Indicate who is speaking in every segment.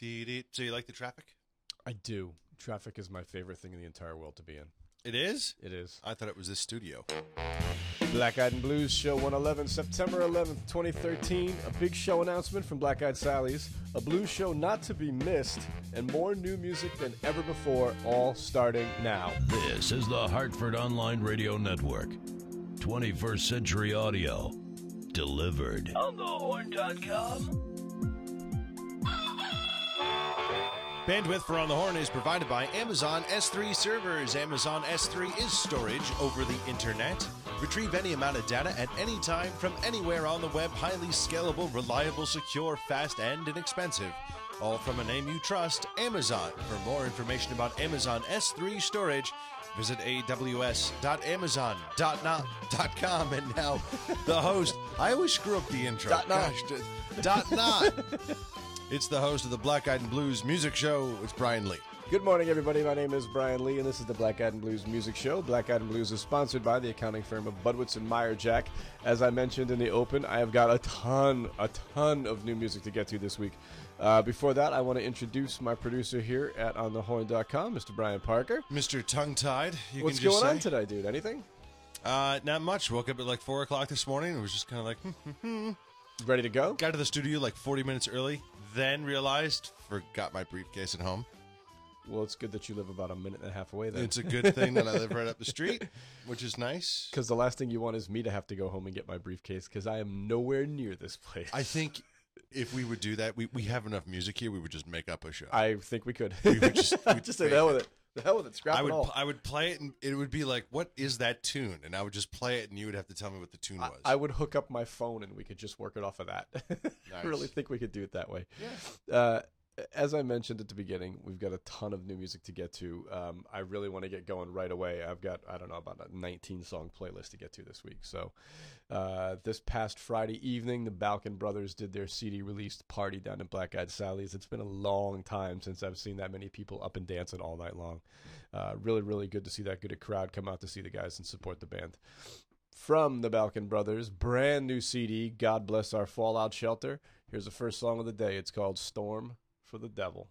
Speaker 1: So you like the traffic?
Speaker 2: I do. Traffic is my favorite thing in the entire world to be in.
Speaker 1: It is?
Speaker 2: It is.
Speaker 1: I thought it was this studio.
Speaker 2: Black Eyed and Blues Show 111, September 11th, 2013. A big show announcement from Black Eyed Sally's. A blues show not to be missed, and more new music than ever before, all starting now.
Speaker 3: This is the Hartford Online Radio Network. 21st Century Audio. Delivered.
Speaker 4: On thehorn.com.
Speaker 1: Bandwidth for On the Horn is provided by Amazon S3 servers. Amazon S3 is storage over the internet. Retrieve any amount of data at any time from anywhere on the web. Highly scalable, reliable, secure, fast, and inexpensive. All from a name you trust, Amazon. For more information about Amazon S3 storage, visit aws.amazon.not.com. And now, the host. I always screw up the intro.
Speaker 2: Dot not.
Speaker 1: Gosh, d- dot not. It's the host of the Black Eyed and Blues music show. It's Brian Lee.
Speaker 2: Good morning, everybody. My name is Brian Lee, and this is the Black Eyed and Blues Music Show. Black Eyed and Blues is sponsored by the accounting firm of Budwitz and Meyer Jack. As I mentioned in the open, I have got a ton, a ton of new music to get to this week. Uh, before that, I want to introduce my producer here at OnTheHorn.com, Mr. Brian Parker.
Speaker 1: Mr. Tongue Tied.
Speaker 2: What's going on today, dude? Anything?
Speaker 1: Uh, not much. Woke up at like 4 o'clock this morning. It was just kind of like, hmm.
Speaker 2: Ready to go?
Speaker 1: got to the studio like 40 minutes early. Then realized, forgot my briefcase at home.
Speaker 2: Well, it's good that you live about a minute and a half away then.
Speaker 1: It's a good thing that I live right up the street, which is nice.
Speaker 2: Because the last thing you want is me to have to go home and get my briefcase because I am nowhere near this place.
Speaker 1: I think if we would do that, we, we have enough music here, we would just make up a show.
Speaker 2: I think we could.
Speaker 1: We would just-
Speaker 2: just say that with it. The hell with it. Scrap
Speaker 1: I
Speaker 2: it
Speaker 1: would
Speaker 2: all.
Speaker 1: I would play it and it would be like, what is that tune? And I would just play it and you would have to tell me what the tune was.
Speaker 2: I would hook up my phone and we could just work it off of that. I really think we could do it that way. Yeah. Uh, as I mentioned at the beginning, we've got a ton of new music to get to. Um, I really want to get going right away. I've got, I don't know, about a 19 song playlist to get to this week. So, uh, this past Friday evening, the Balkan Brothers did their CD release party down in Black Eyed Sally's. It's been a long time since I've seen that many people up and dancing all night long. Uh, really, really good to see that good a crowd come out to see the guys and support the band from the Balkan Brothers, brand new CD, God Bless Our Fallout Shelter. Here's the first song of the day. It's called Storm for the Devil.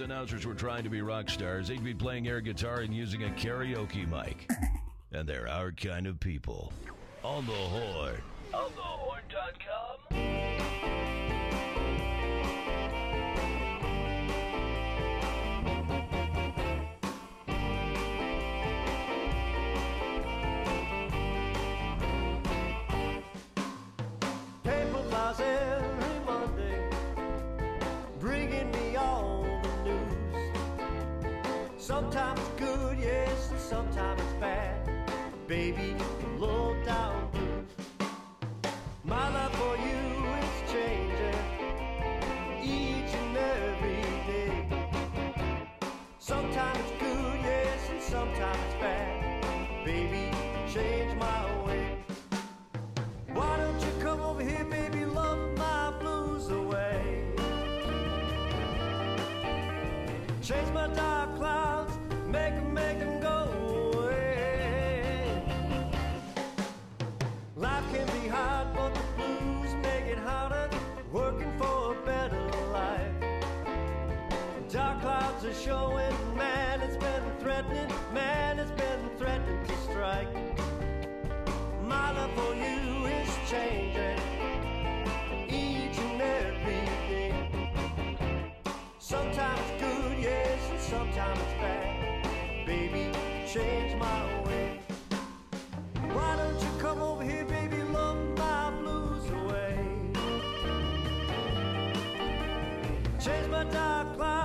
Speaker 3: These announcers were trying to be rock stars, they'd be playing air guitar and using a karaoke mic. And they're our kind of people. On the Horn. On thehorn.com.
Speaker 5: Paper flies Sometimes it's good, yes, and sometimes it's bad. Baby, clouds are showing, man, it's been threatening, man, it's been threatening to strike. My love for you is changing each and every day. Sometimes good, yes, and sometimes bad. Baby, change my way. Why don't you come over here, baby? Love my blues away. Change my dark clouds,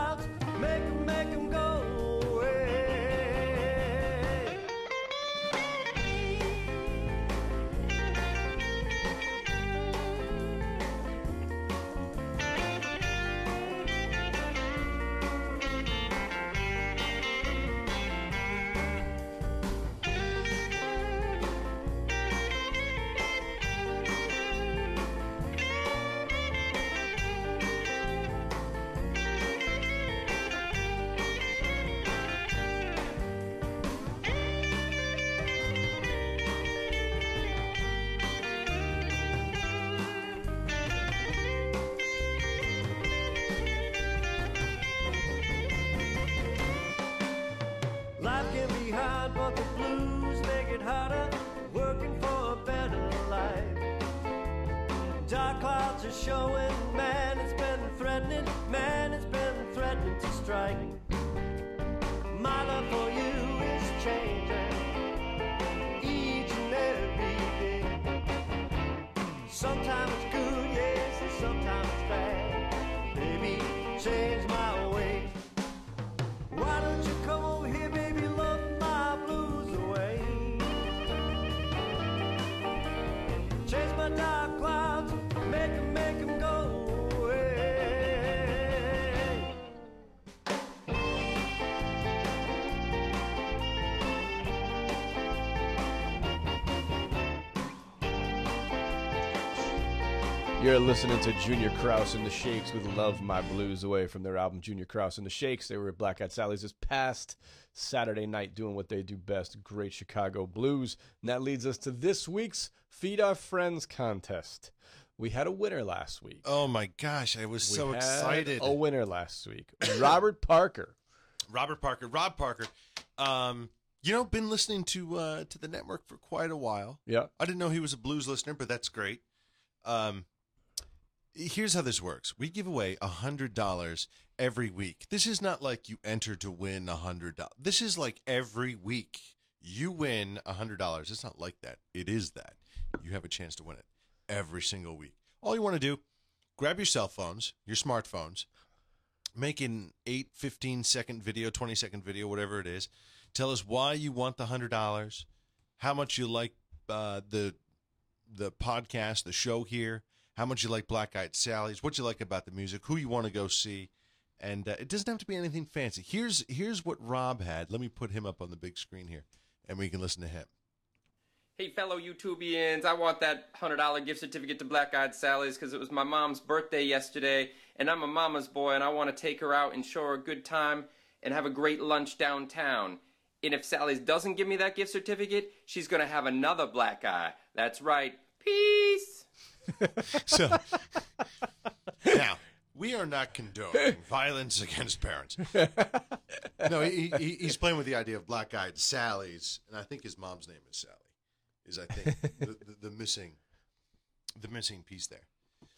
Speaker 2: You're listening to Junior Kraus and the Shakes with Love My Blues Away from their album Junior Kraus and the Shakes. They were at Black Eyed Sally's this past Saturday night doing what they do best great Chicago blues. And that leads us to this week's Feed Our Friends contest. We had a winner last week.
Speaker 1: Oh my gosh, I was
Speaker 2: We
Speaker 1: so
Speaker 2: had
Speaker 1: excited.
Speaker 2: A winner last week. Robert Parker.
Speaker 1: Robert Parker, Rob Parker. Um, you know, been listening to uh, to the network for quite a while.
Speaker 2: Yeah.
Speaker 1: I didn't know he was a blues listener, but that's great. Um, here's how this works: we give away a hundred dollars every week. This is not like you enter to win a hundred dollars. This is like every week you win a hundred dollars. It's not like that. It is that you have a chance to win it every single week. All you want to do, grab your cell phones, your smartphones, make an 8, 15 second video, 20 second video, whatever it is. Tell us why you want the $100, how much you like uh, the the podcast, the show here, how much you like Black Eyed Sally's, what you like about the music, who you want to go see. And uh, it doesn't have to be anything fancy. Here's here's what Rob had. Let me put him up on the big screen here, and we can listen to him.
Speaker 6: Hey, fellow YouTubians, I want that $100 gift certificate to Black Eyed Sally's because it was my mom's birthday yesterday, and I'm a mama's boy, and I want to take her out and show her a good time and have a great lunch downtown. And if Sally's doesn't give me that gift certificate, she's going to have another black eye. That's right. Peace.
Speaker 1: So now, We are not condoning violence against parents. No, he, he, he's playing with the idea of black-eyed Sally's, and I think his mom's name is Sally. Is I think the, the, the missing, the missing piece there.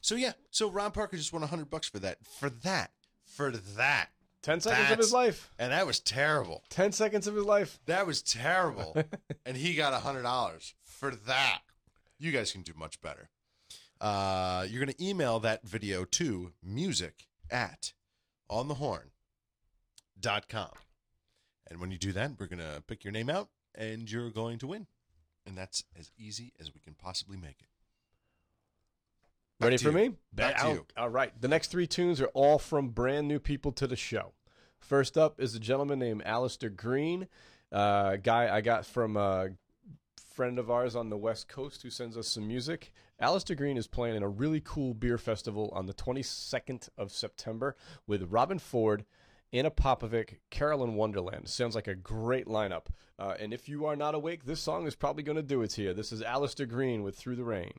Speaker 1: So yeah, so Ron Parker just won hundred bucks for that, for that, for that,
Speaker 2: 10 seconds of his life.
Speaker 1: and that was terrible.
Speaker 2: 10 seconds of his life.
Speaker 1: That was terrible. and he got hundred dollars for that. You guys can do much better. Uh, you're gonna email that video to music at onthehorn.com. And when you do that, we're gonna pick your name out and you're going to win. And that's as easy as we can possibly make it. Back
Speaker 2: Ready for
Speaker 1: you.
Speaker 2: me?
Speaker 1: Back to
Speaker 2: I'll-
Speaker 1: you.
Speaker 2: All right. The next three tunes are all from brand new people to the show. First up is a gentleman named Alastair Greene, uh, guy I got from a friend of ours on the West Coast who sends us some music. Alastair Greene is playing in a really cool beer festival on the 22nd of September with Robben Ford, Ana Popović, Carolyn Wonderland. Sounds like a great lineup. Uh, and if you are not awake, this song is probably going to do it to you. This is Alastair Greene with Through the Rain.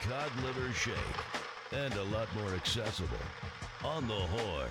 Speaker 7: cod liver shake, and a lot more accessible on the horn.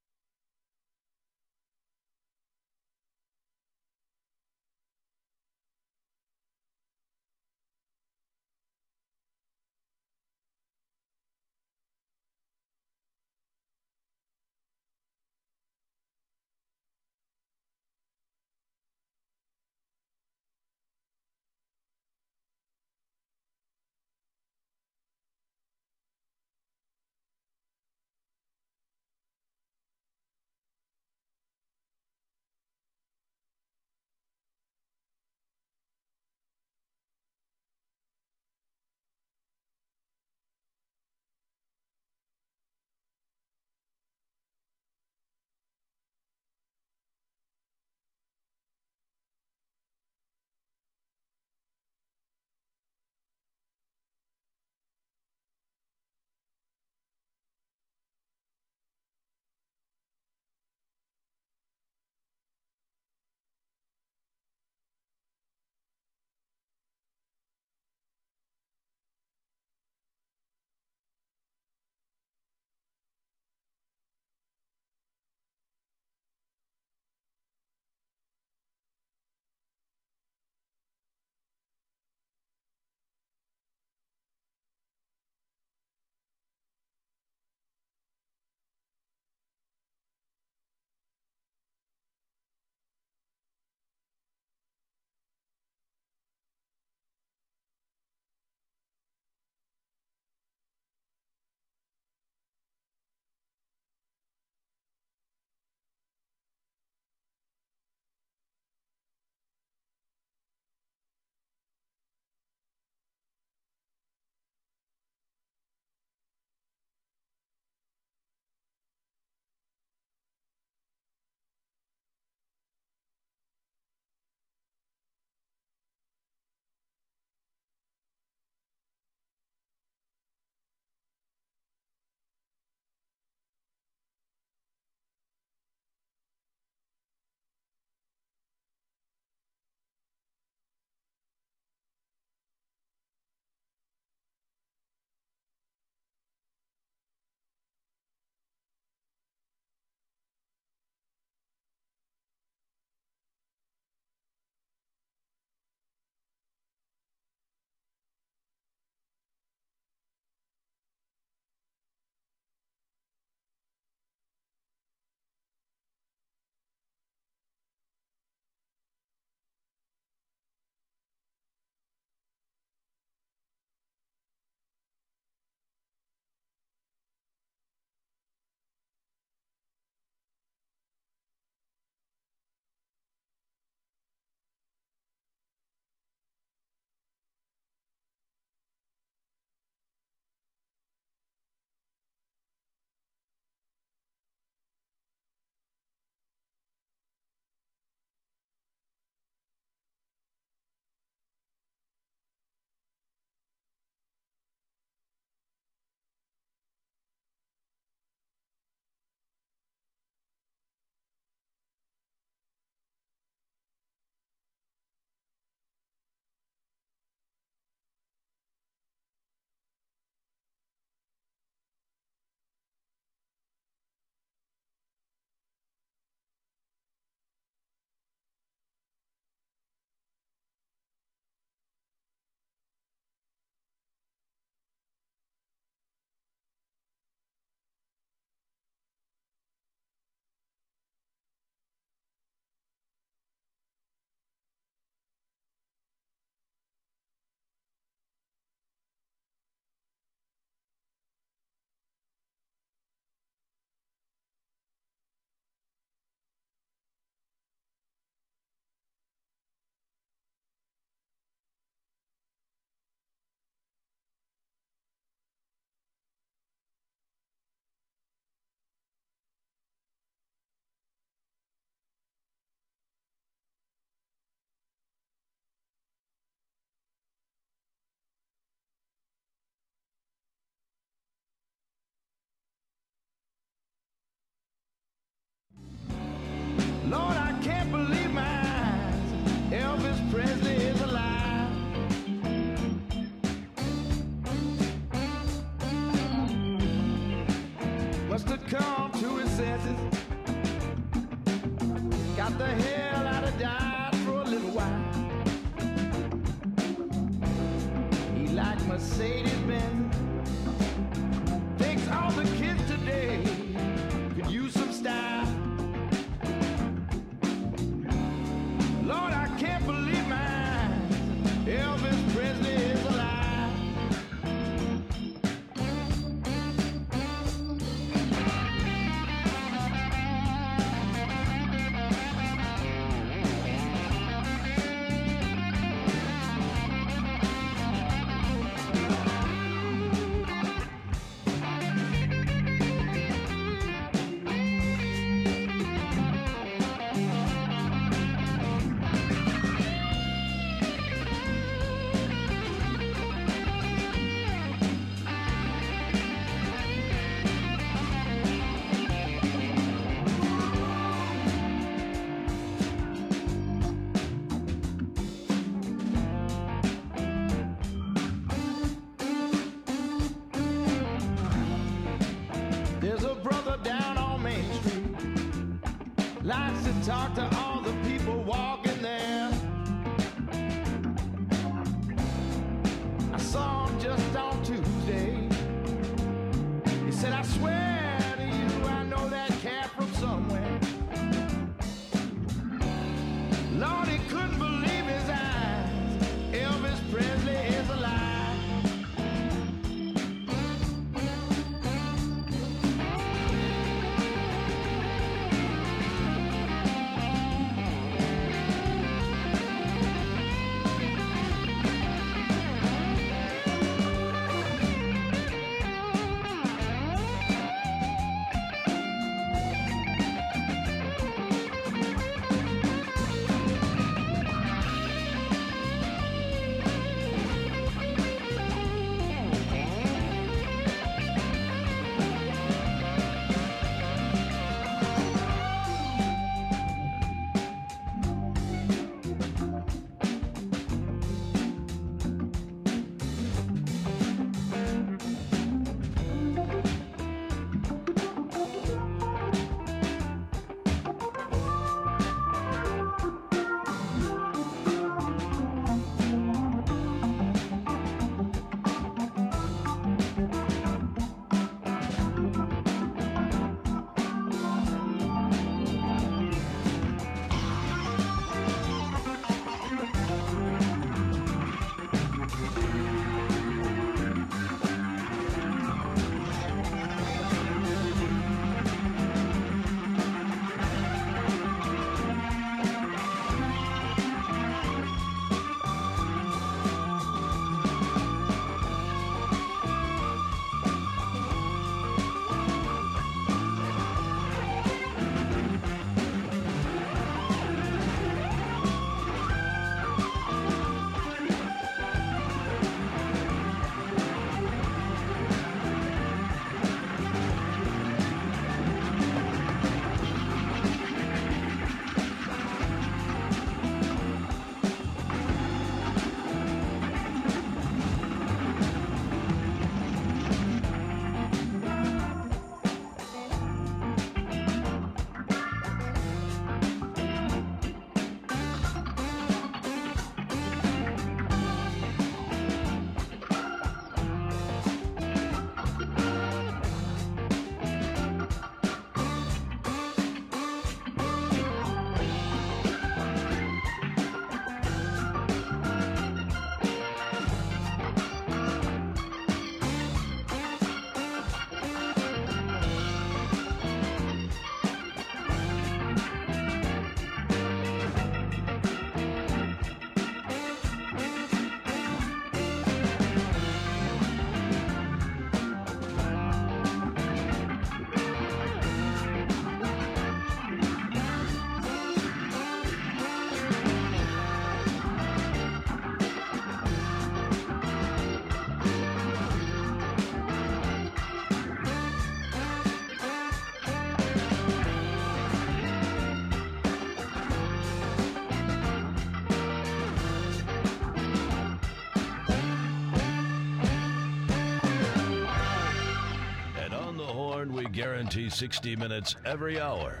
Speaker 3: guarantee 60 minutes every hour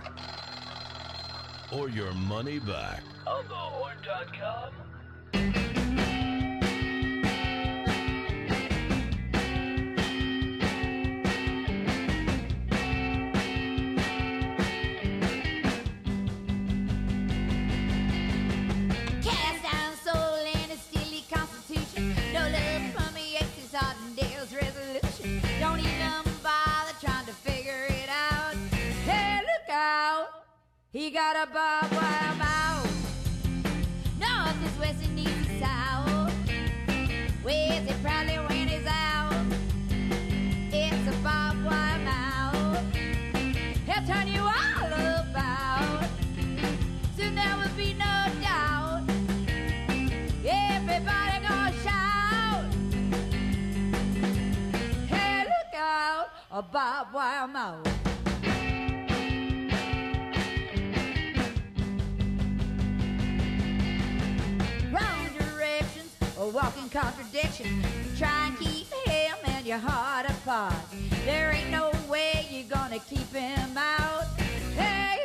Speaker 3: or your money back.
Speaker 8: Contradiction. Try and keep him and your heart apart. There ain't no way you're gonna keep him out. Hey,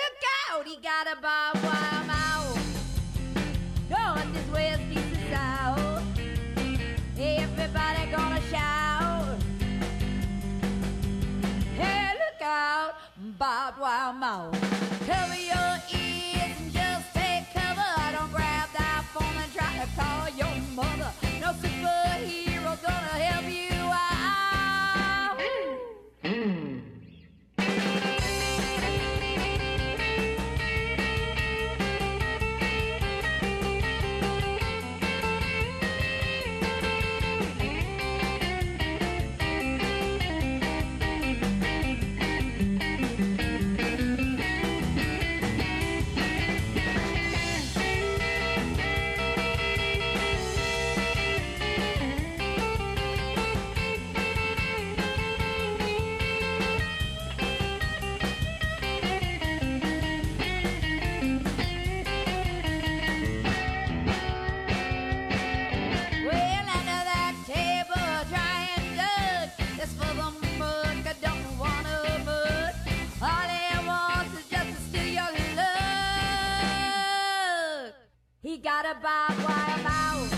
Speaker 8: look out, he got a barbed wire mouth. North is west, east is south. Everybody gonna shout. Hey, look out, barbed wire mouth. Cover your ears and just take cover. Don't grab that phone and try to call your mother. No superhero gonna help you got a barbed wire mouth.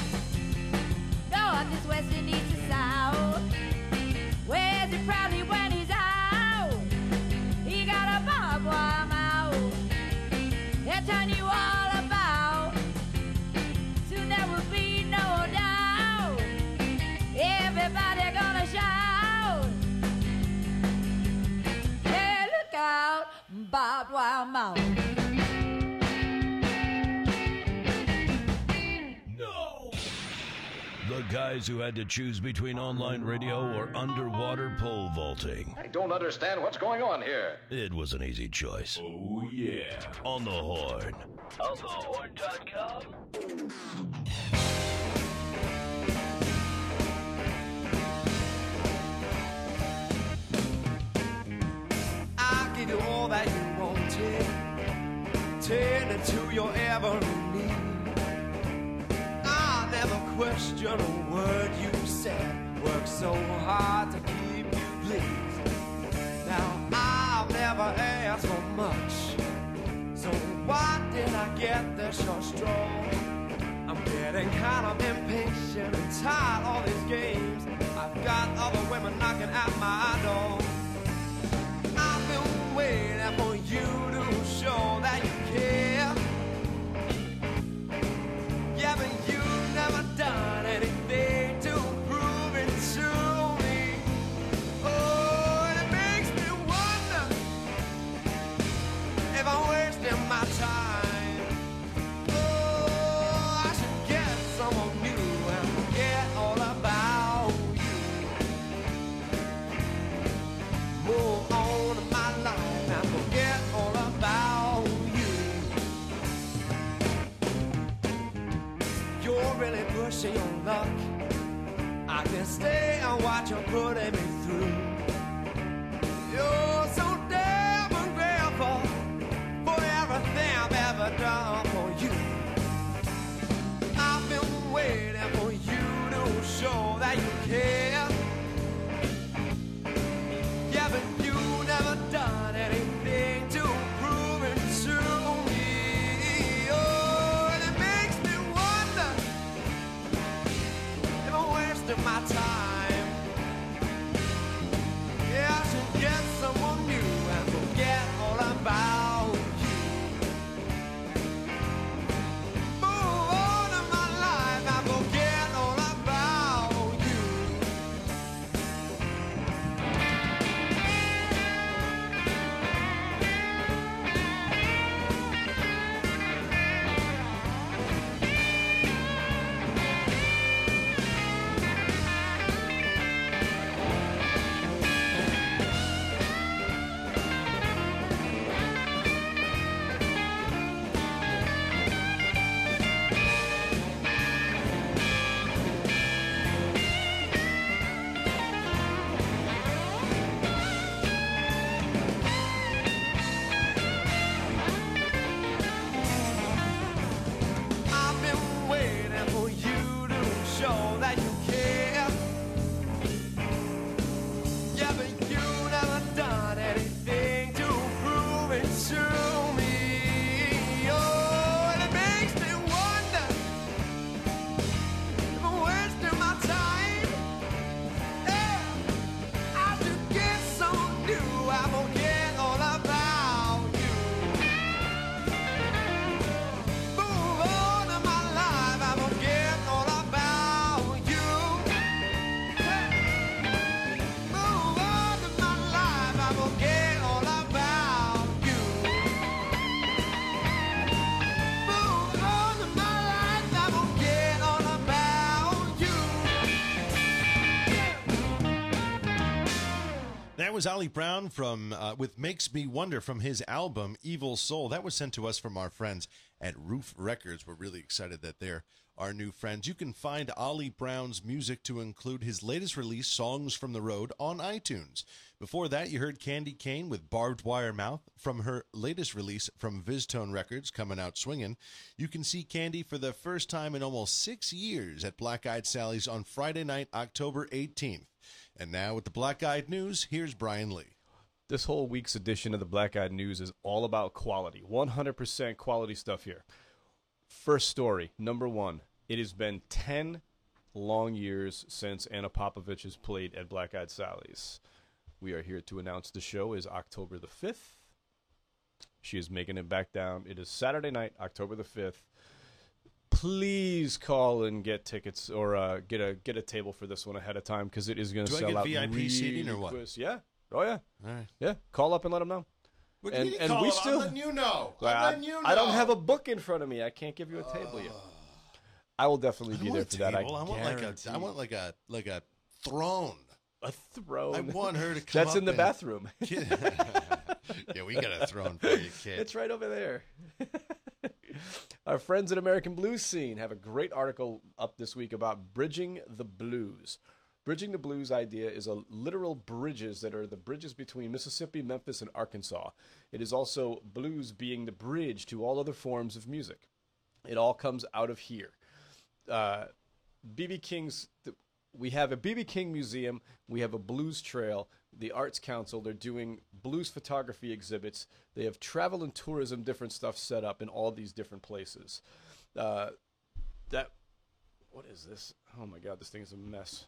Speaker 8: North is west and east is south. Wears it proudly when he's out. He got a barbed wire mouth. He'll turn you all about. Soon there will be no doubt. Everybody gonna shout. Hey, look out, barbed wire mouth.
Speaker 3: Guys who had to choose between online radio or underwater pole vaulting.
Speaker 9: I don't understand what's going on here.
Speaker 3: It was an easy choice. Oh, yeah. On the horn.
Speaker 10: OnTheHorn.com.
Speaker 5: I'll give you all that you wanted, tending to your every need. I never question a word you said. Work so hard to keep you pleased. Now I've never asked for much, so why did I get this so strong? I'm getting kind of impatient and tired of these games. I've got other women knocking at my door. I've been waiting for you to show that you pushing your luck. I can stay and watch you me through.
Speaker 1: Was Oli Brown from uh, with "Makes Me Wonder" from his album "Evil Soul." That was sent to us from our friends at Ruf Records. We're really excited that they're our new friends. You can find Oli Brown's music to include his latest release, "Songs from the Road," on iTunes. Before that, you heard Candy Kane with "Barbed Wire Mouth" from her latest release from VizzTone Records, coming out swinging. You can see Candy for the first time in almost six years at Black Eyed Sally's on Friday night, October 18th. And now with the Black Eyed News, here's Brian Lee.
Speaker 2: This whole week's edition of the Black Eyed News is all about quality. 100% quality stuff here. First story, number one. It has been 10 long years since Ana Popović has played at Black Eyed Sally's. We are here to announce the show is October the 5th. She is making it back down. It is Saturday night, October the 5th. Please call and get tickets or uh, get a get a table for this one ahead of time because it is going to sell out.
Speaker 1: Do I get. VIP
Speaker 2: really
Speaker 1: seating or what?
Speaker 2: quick. Yeah. Oh yeah.
Speaker 1: All right.
Speaker 2: Yeah. Call up and let them know.
Speaker 1: What
Speaker 2: And-
Speaker 1: do you
Speaker 2: and
Speaker 1: call
Speaker 2: we
Speaker 1: him?
Speaker 2: still-
Speaker 1: I'm letting you know. I'm
Speaker 2: I,
Speaker 1: letting you know.
Speaker 2: I don't have a book in front of me. I can't give you a table yet. I will definitely
Speaker 1: I
Speaker 2: be there
Speaker 1: a
Speaker 2: for that. I,
Speaker 1: table. I want like a.
Speaker 2: guarantee.
Speaker 1: I want like a like a throne.
Speaker 2: A throne.
Speaker 1: I want her to come.
Speaker 2: That's in the
Speaker 1: and-
Speaker 2: bathroom.
Speaker 1: yeah, we got a throne for you, kid.
Speaker 2: it's right over there. Our friends at American Blues Scene have a great article up this week about bridging the blues. Bridging the blues idea is a literal bridges that are the bridges between Mississippi, Memphis, and Arkansas. It is also blues being the bridge to all other forms of music. It all comes out of here. Uh, BB King's. We have a BB King museum. We have a blues trail. The Arts Council. They're doing blues photography exhibits. They have travel and tourism, different stuff set up in all these different places. Uh, that. What is this? Oh my God! This thing is a mess.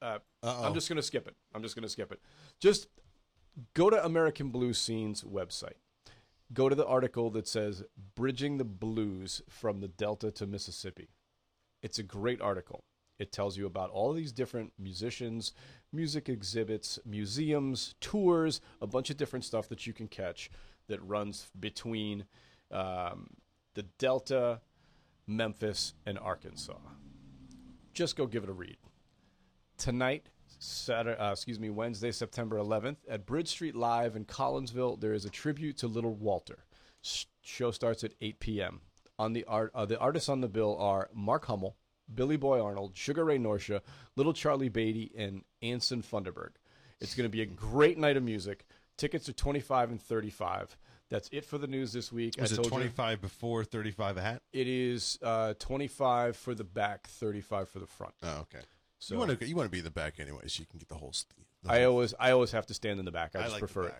Speaker 2: Uh, I'm just gonna skip it. I'm just gonna skip it. Just go to American Blues Scene's website. Go to the article that says "Bridging the Blues from the Delta to Mississippi." It's a great article. It tells you about all these different musicians, music exhibits, museums, tours, a bunch of different stuff that you can catch that runs between um, the Delta, Memphis, and Arkansas. Just go give it a read tonight, Saturday, uh, excuse me, Wednesday, September 11th, at Bridge Street Live in Collinsville, there is a tribute to Little Walter. Show starts at 8 p.m. On the art, uh, the artists on the bill are Mark Hummel, Billy Boy Arnold, Sugar Ray Norcia, Little Charlie Baty, and Anson Funderburgh. It's going to be a great night of music. Tickets are 25 and 35. That's it for the news this week.
Speaker 1: Was it
Speaker 2: told you-
Speaker 1: 25 before 35 a hat?
Speaker 2: It is uh, 25 for the back, 35 for the front.
Speaker 1: Oh, okay.
Speaker 2: So
Speaker 1: you want to you want to be in the back anyway, so you can get the whole. the
Speaker 2: I always I always have to stand in the back. I,
Speaker 1: I
Speaker 2: just
Speaker 1: like
Speaker 2: prefer it.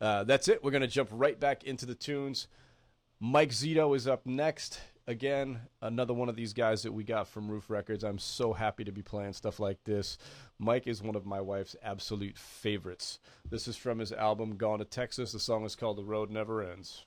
Speaker 2: Uh, that's it. We're gonna jump right back into the tunes. Mike Zito is up next. Again, another one of these guys that we got from Ruf Records. I'm so happy to be playing stuff like this. Mike is one of my wife's absolute favorites. This is from his album Gone to Texas. The song is called The Road Never Ends.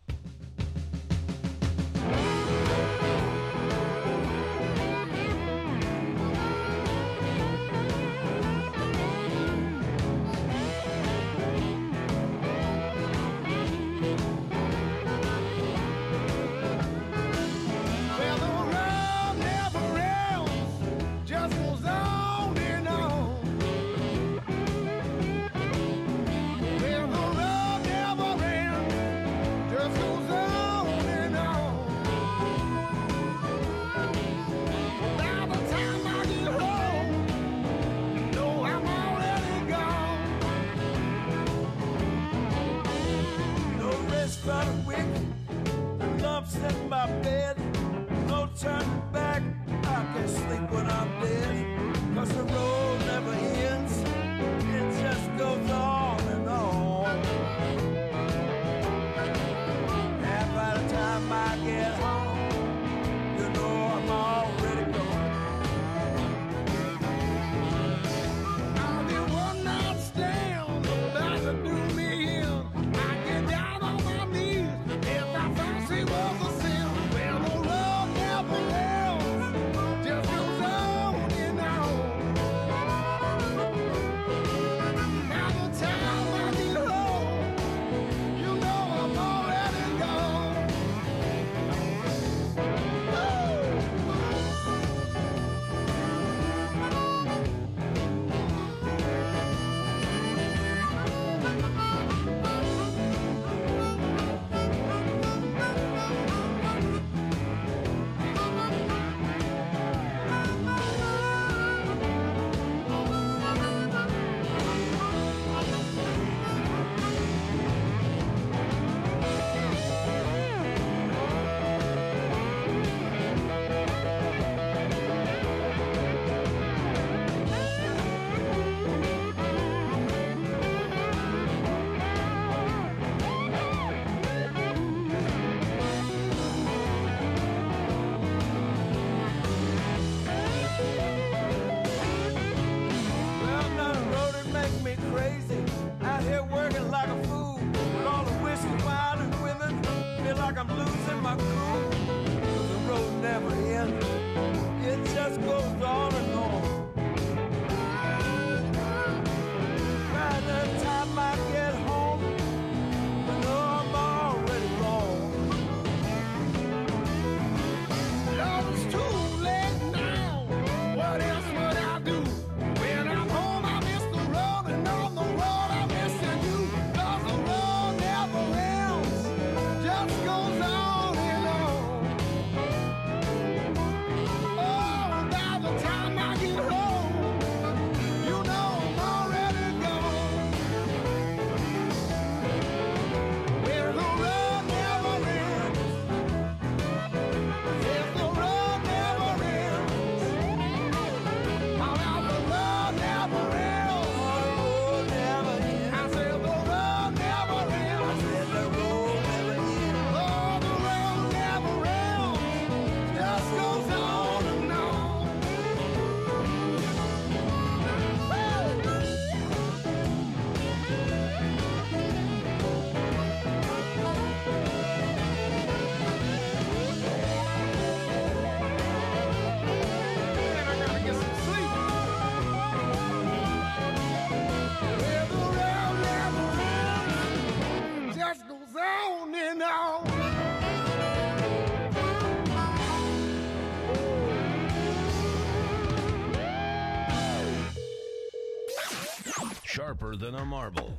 Speaker 4: a marble.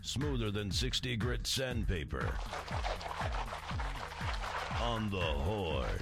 Speaker 4: Smoother than 60 grit sandpaper. On the
Speaker 3: horn.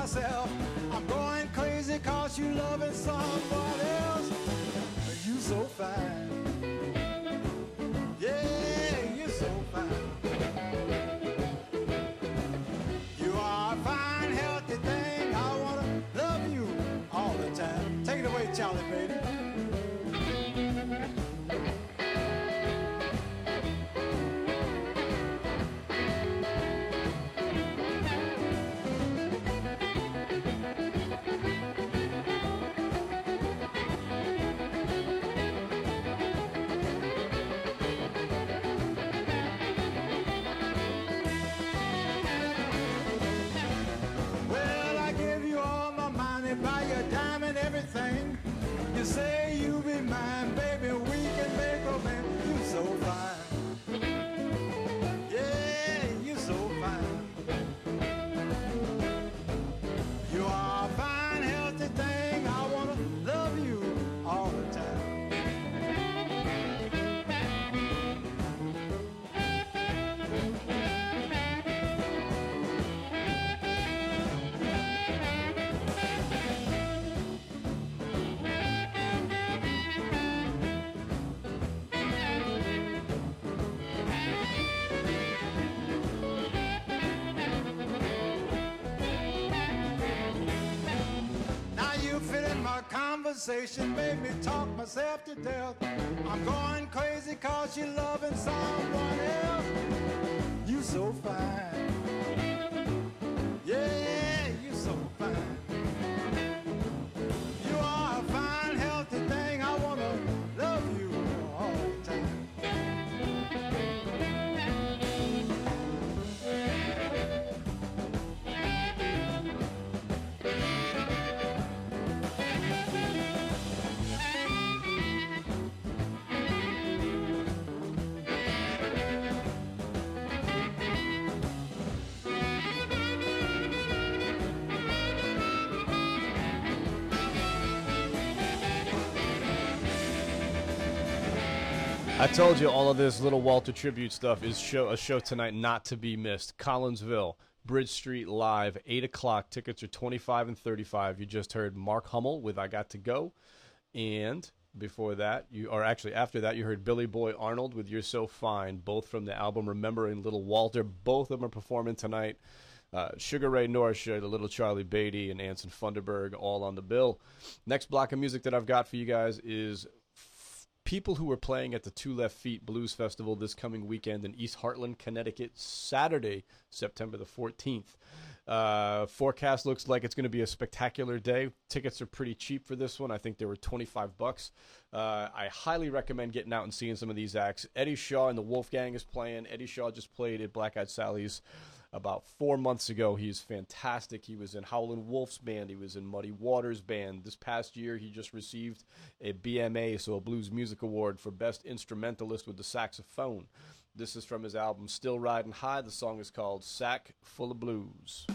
Speaker 11: Myself. I'm going crazy cause you loving someone else. You so fine. Yeah, you're so fine. You are a fine, healthy thing. I wanna love you all the time. Take it away, Charlie, baby. Conversation, made me talk myself to death. I'm going crazy cause you're loving someone else. You so fine. I
Speaker 2: told you all of this little Walter tribute stuff is show a show tonight not to be missed. Collinsville, Bridge Street Live, eight o'clock. Tickets are twenty five and thirty five. You just heard Mark Hummel with "I Got to Go," and before that, you or actually after that, you heard Billy Boy Arnold with "You're So Fine," both from the album "Remembering Little Walter." Both of them are performing tonight. Uh, Sugar Ray Norcia, the Little Charlie Baty, and Anson Funderburgh all on the bill. Next block of music that I've got for you guys is people who are playing at the Two Left Feet Blues Festival this coming weekend in East Hartland, Connecticut, Saturday, September the 14th. Uh, forecast looks like it's going to be a spectacular day. Tickets are pretty cheap for this one. I think they were 25 bucks. Uh, I highly recommend getting out and seeing some of these acts. Eddie Shaw and the Wolfgang is playing. Eddie Shaw just played at Black Eyed Sally's about four months ago. He's fantastic. He was in Howlin' Wolf's band. He was in Muddy Waters band. This past year, he just received a BMA, so a Blues Music Award for Best Instrumentalist with the saxophone. This is from his album Still Riding High. The song is called Sack Full of Blues.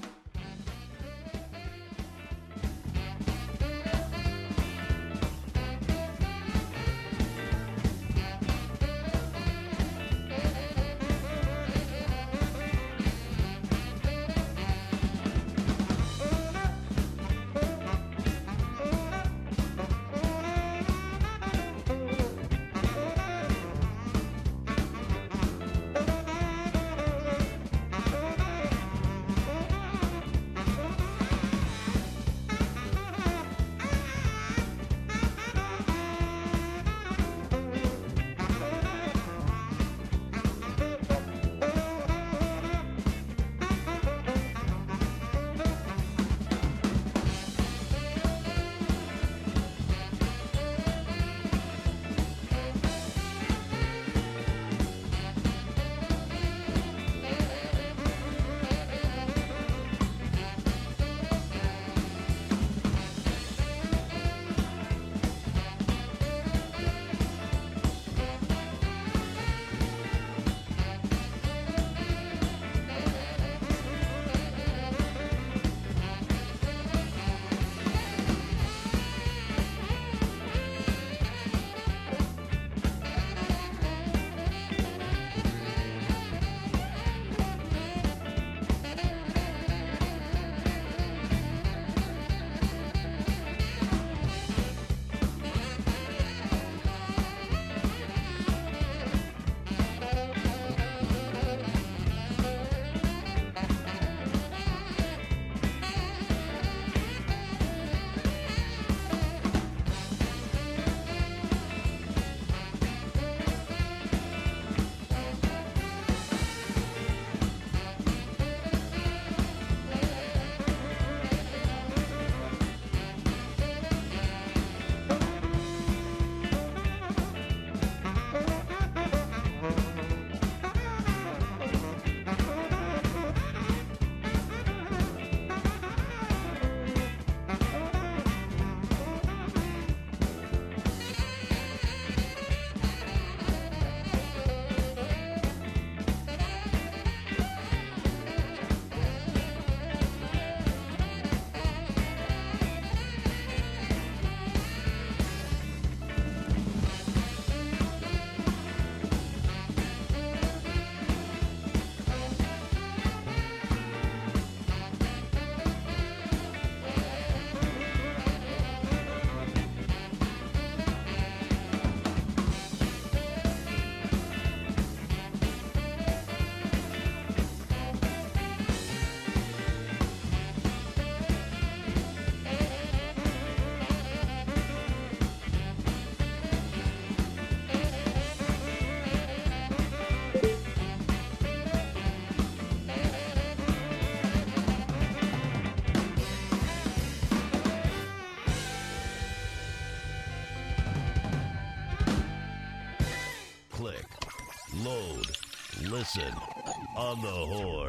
Speaker 8: On the horn.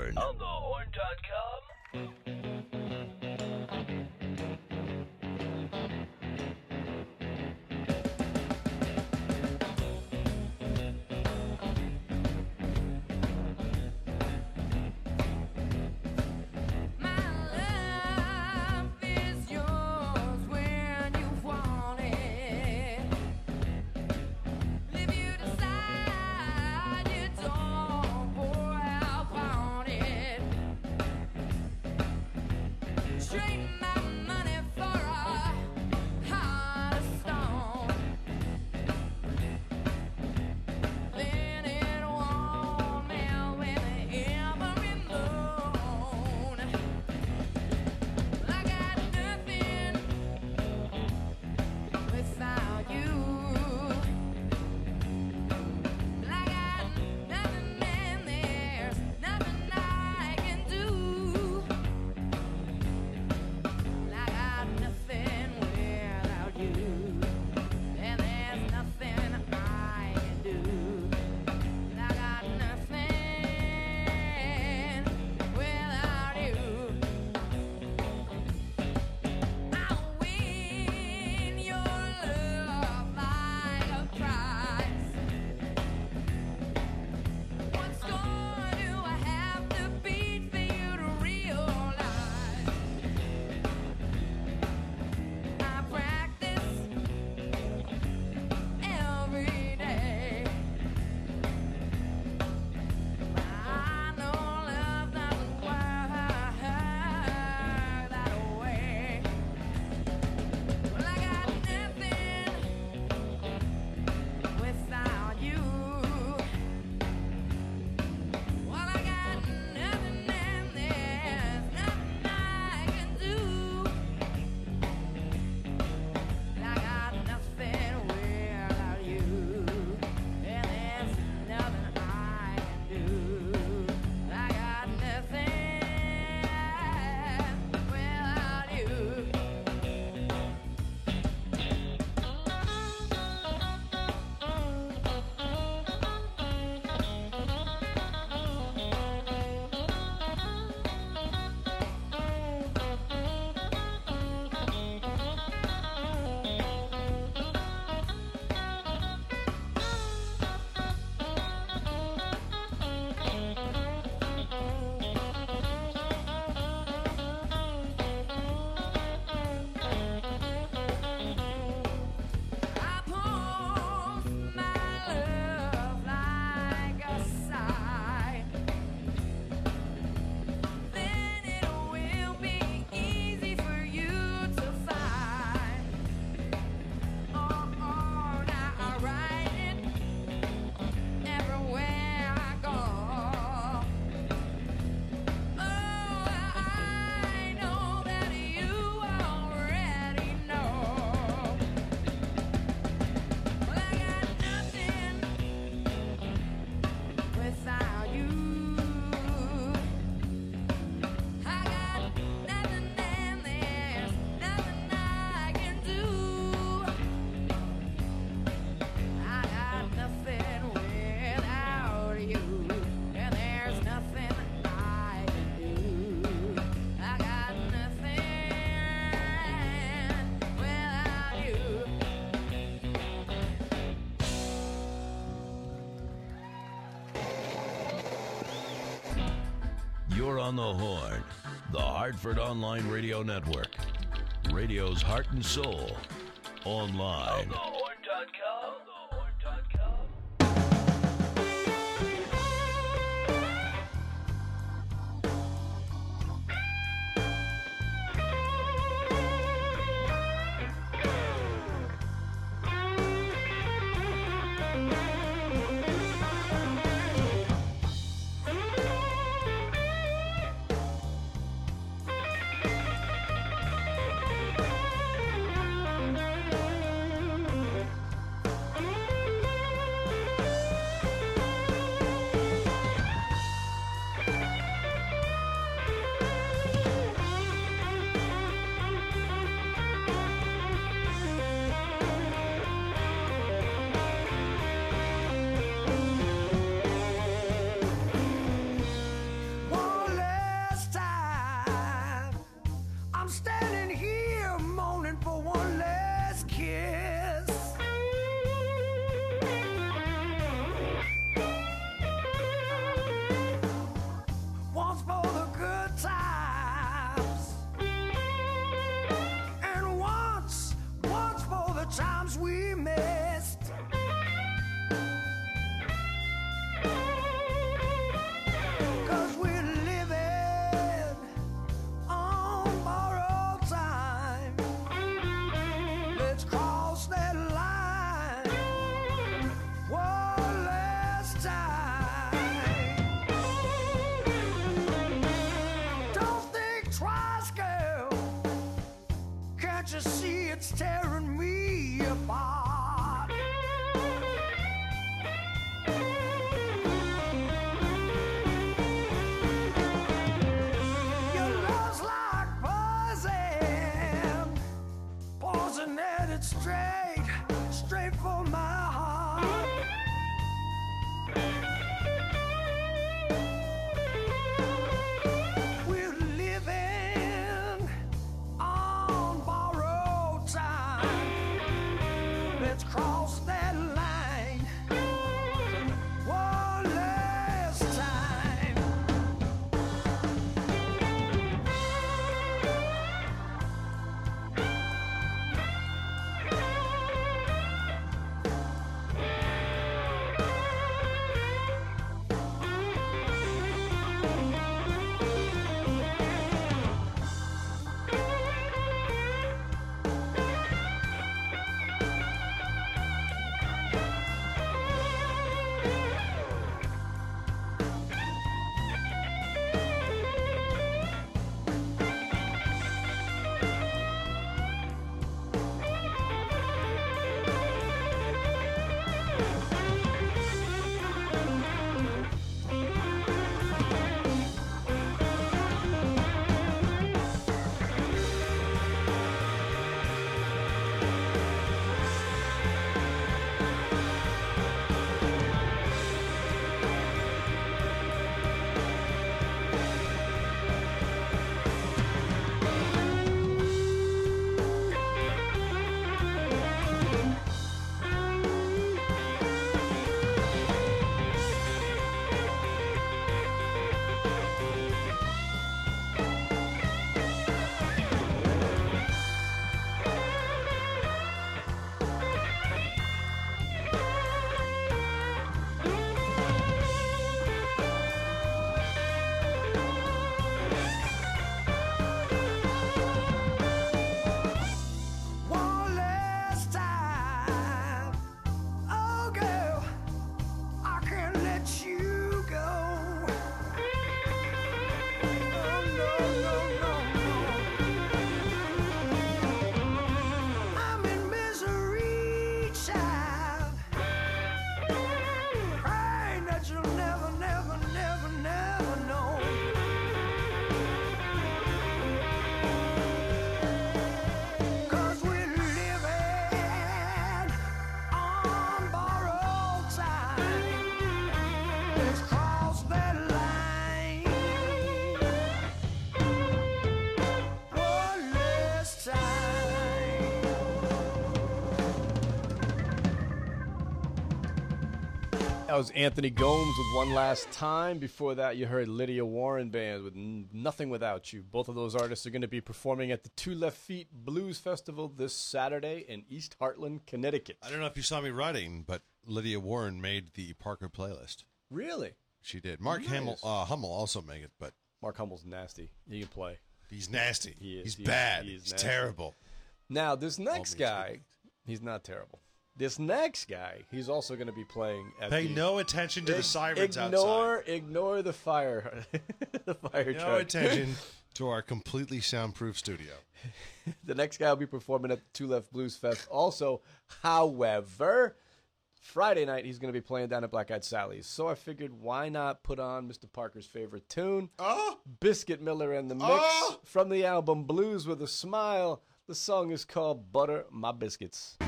Speaker 8: on
Speaker 7: the Horn, the Hartford Online Radio Network, radio's heart and soul, online.
Speaker 12: That
Speaker 2: was Anthony Gomes with One Last Time. Before that, you heard Lydia Warren Band with Nothing Without You. Both of those artists are going to be performing at the Two Left Feet Blues Festival this Saturday in East Hartland, Connecticut.
Speaker 1: I don't know if you saw me writing, but Lydia Warren made the Parker playlist.
Speaker 2: Really?
Speaker 1: She did. Mark
Speaker 2: Nice.
Speaker 1: Hamill, uh, Hummel also made it, but
Speaker 2: Mark Hummel's nasty. He can play.
Speaker 1: he's nasty.
Speaker 2: He is.
Speaker 1: He's
Speaker 2: He is-
Speaker 1: bad.
Speaker 2: he is
Speaker 1: he's
Speaker 2: nasty.
Speaker 1: terrible.
Speaker 2: Now, this next guy, he's not terrible. This next guy, he's also going to be playing at
Speaker 1: Pay
Speaker 2: the,
Speaker 1: no attention to the sirens
Speaker 2: ignore, Ignore the fire, the fire
Speaker 1: outside. No
Speaker 2: truck.
Speaker 1: attention to our completely soundproof studio.
Speaker 2: The next guy will be performing at the Two Left Blues Fest. Also, however, Friday night he's going to be playing down at Black Eyed Sally's. So I figured, why not put on Mr. Parker's favorite tune,
Speaker 1: Oh,
Speaker 2: Biscuit Miller and the Mix,
Speaker 1: Oh!
Speaker 2: from the album Blues with a Smile. The song is called Butter My Biscuits.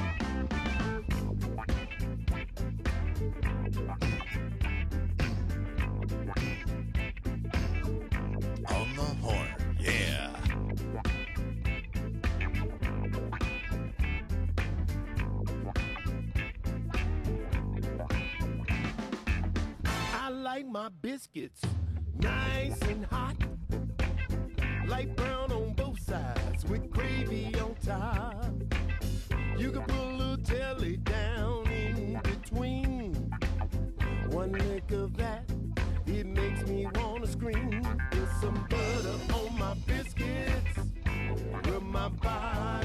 Speaker 4: Like my biscuits nice and hot, light brown on both sides with gravy on top. You can put a little jelly down in between. One lick of that, it makes me wanna scream. Put some butter on my biscuits, rub my body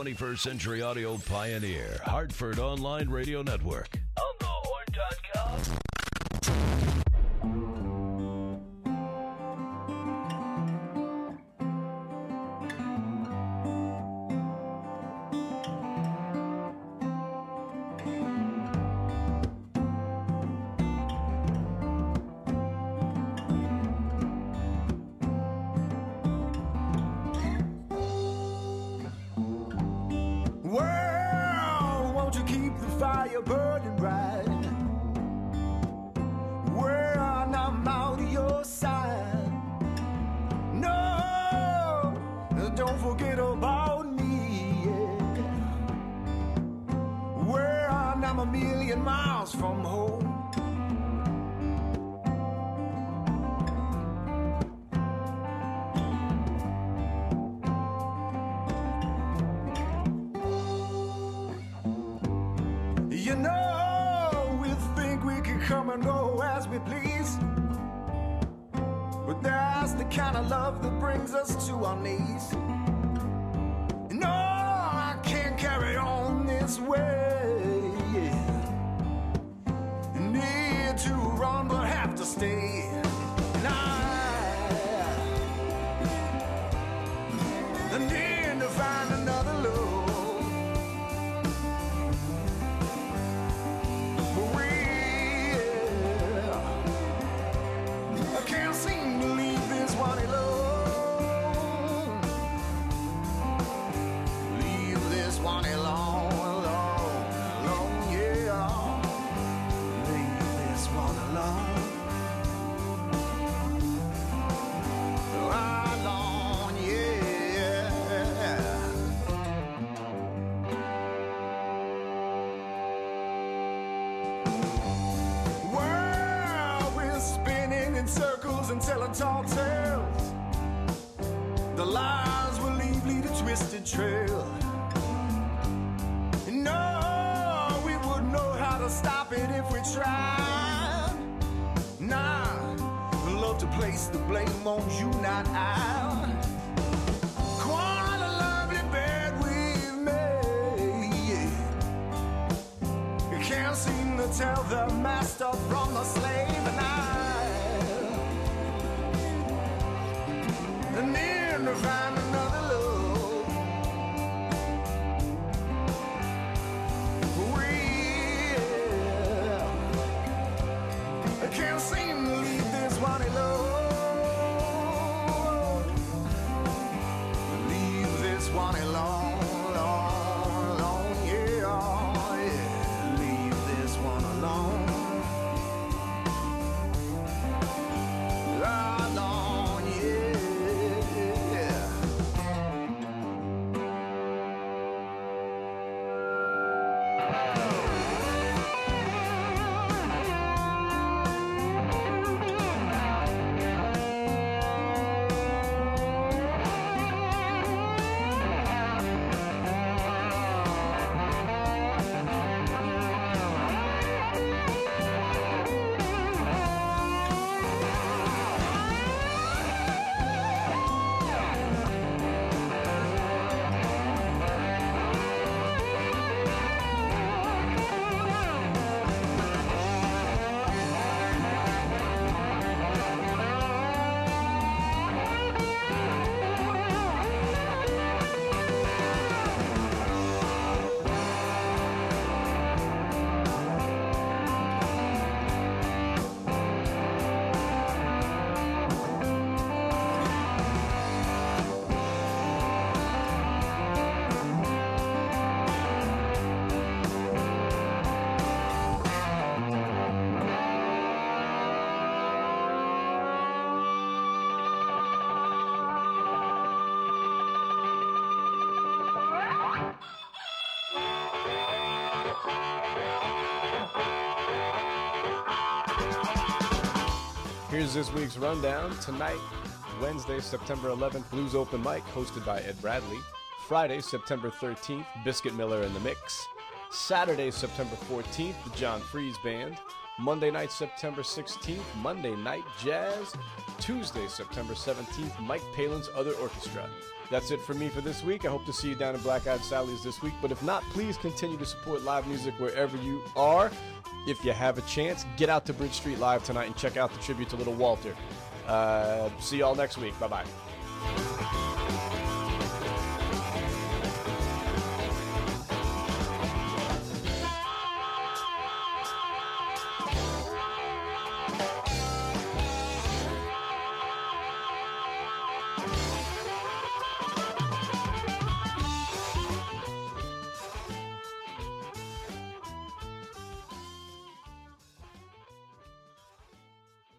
Speaker 3: 21st Century Audio Pioneer, Hartford Online Radio Network.
Speaker 5: Need
Speaker 2: This week's rundown. Tonight, Wednesday, September 11th, Blues Open Mic, hosted by Ed Bradley. Friday, September 13th, Biscuit Miller in the Mix. Saturday, September 14th, the John Freeze Band. Monday night, September 16th, Monday Night Jazz. Tuesday, September 17th, Mike Palin's Other Orchestra. That's it for me for this week. I hope to see you down in Black Eyed Sally's this week. But if not, please continue to support live music wherever you are. If you have a chance, get out to Bridge Street Live tonight and check out the tribute to Little Walter. Uh, see y'all next week. Bye bye.